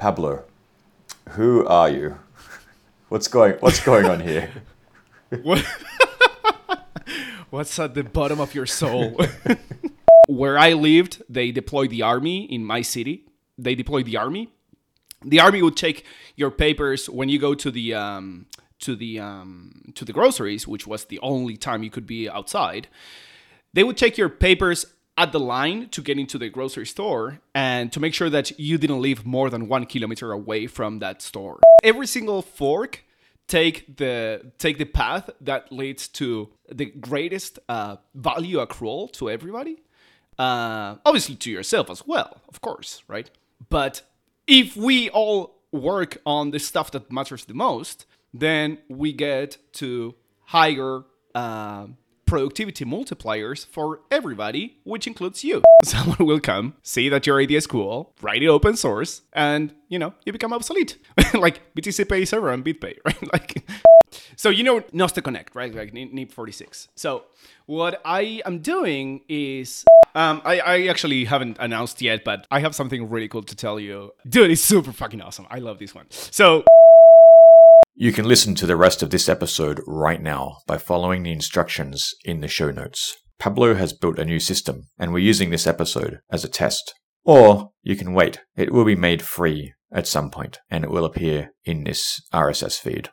Pablo, who are you? What's going What's going on here? What? What's at the bottom of your soul? Where I lived, they deployed the army in my city. They deployed the army. The army would take your papers when you go to the um, to the um, to the groceries, which was the only time you could be outside. They would take your papers at the line to get into the grocery store and to make sure that you didn't live more than one kilometer away from that store. Every single fork take the take the path that leads to the greatest uh, value accrual to everybody. Uh, obviously to yourself as well, of course, right? But if we all work on the stuff that matters the most, then we get to higher uh, productivity multipliers for everybody, which includes you. Someone will come, see that your idea is cool, write it open source, and you know you become obsolete, like BTC Pay server and BitPay, right? like. So you know Nostr Connect, right? Like NIP 46. So what I am doing is um, I, I actually haven't announced yet, but I have something really cool to tell you. Dude, it's super fucking awesome. I love this one. So you can listen to the rest of this episode right now by following the instructions in the show notes. Pablo has built a new system, and we're using this episode as a test. Or you can wait. It will be made free at some point, and it will appear in this RSS feed.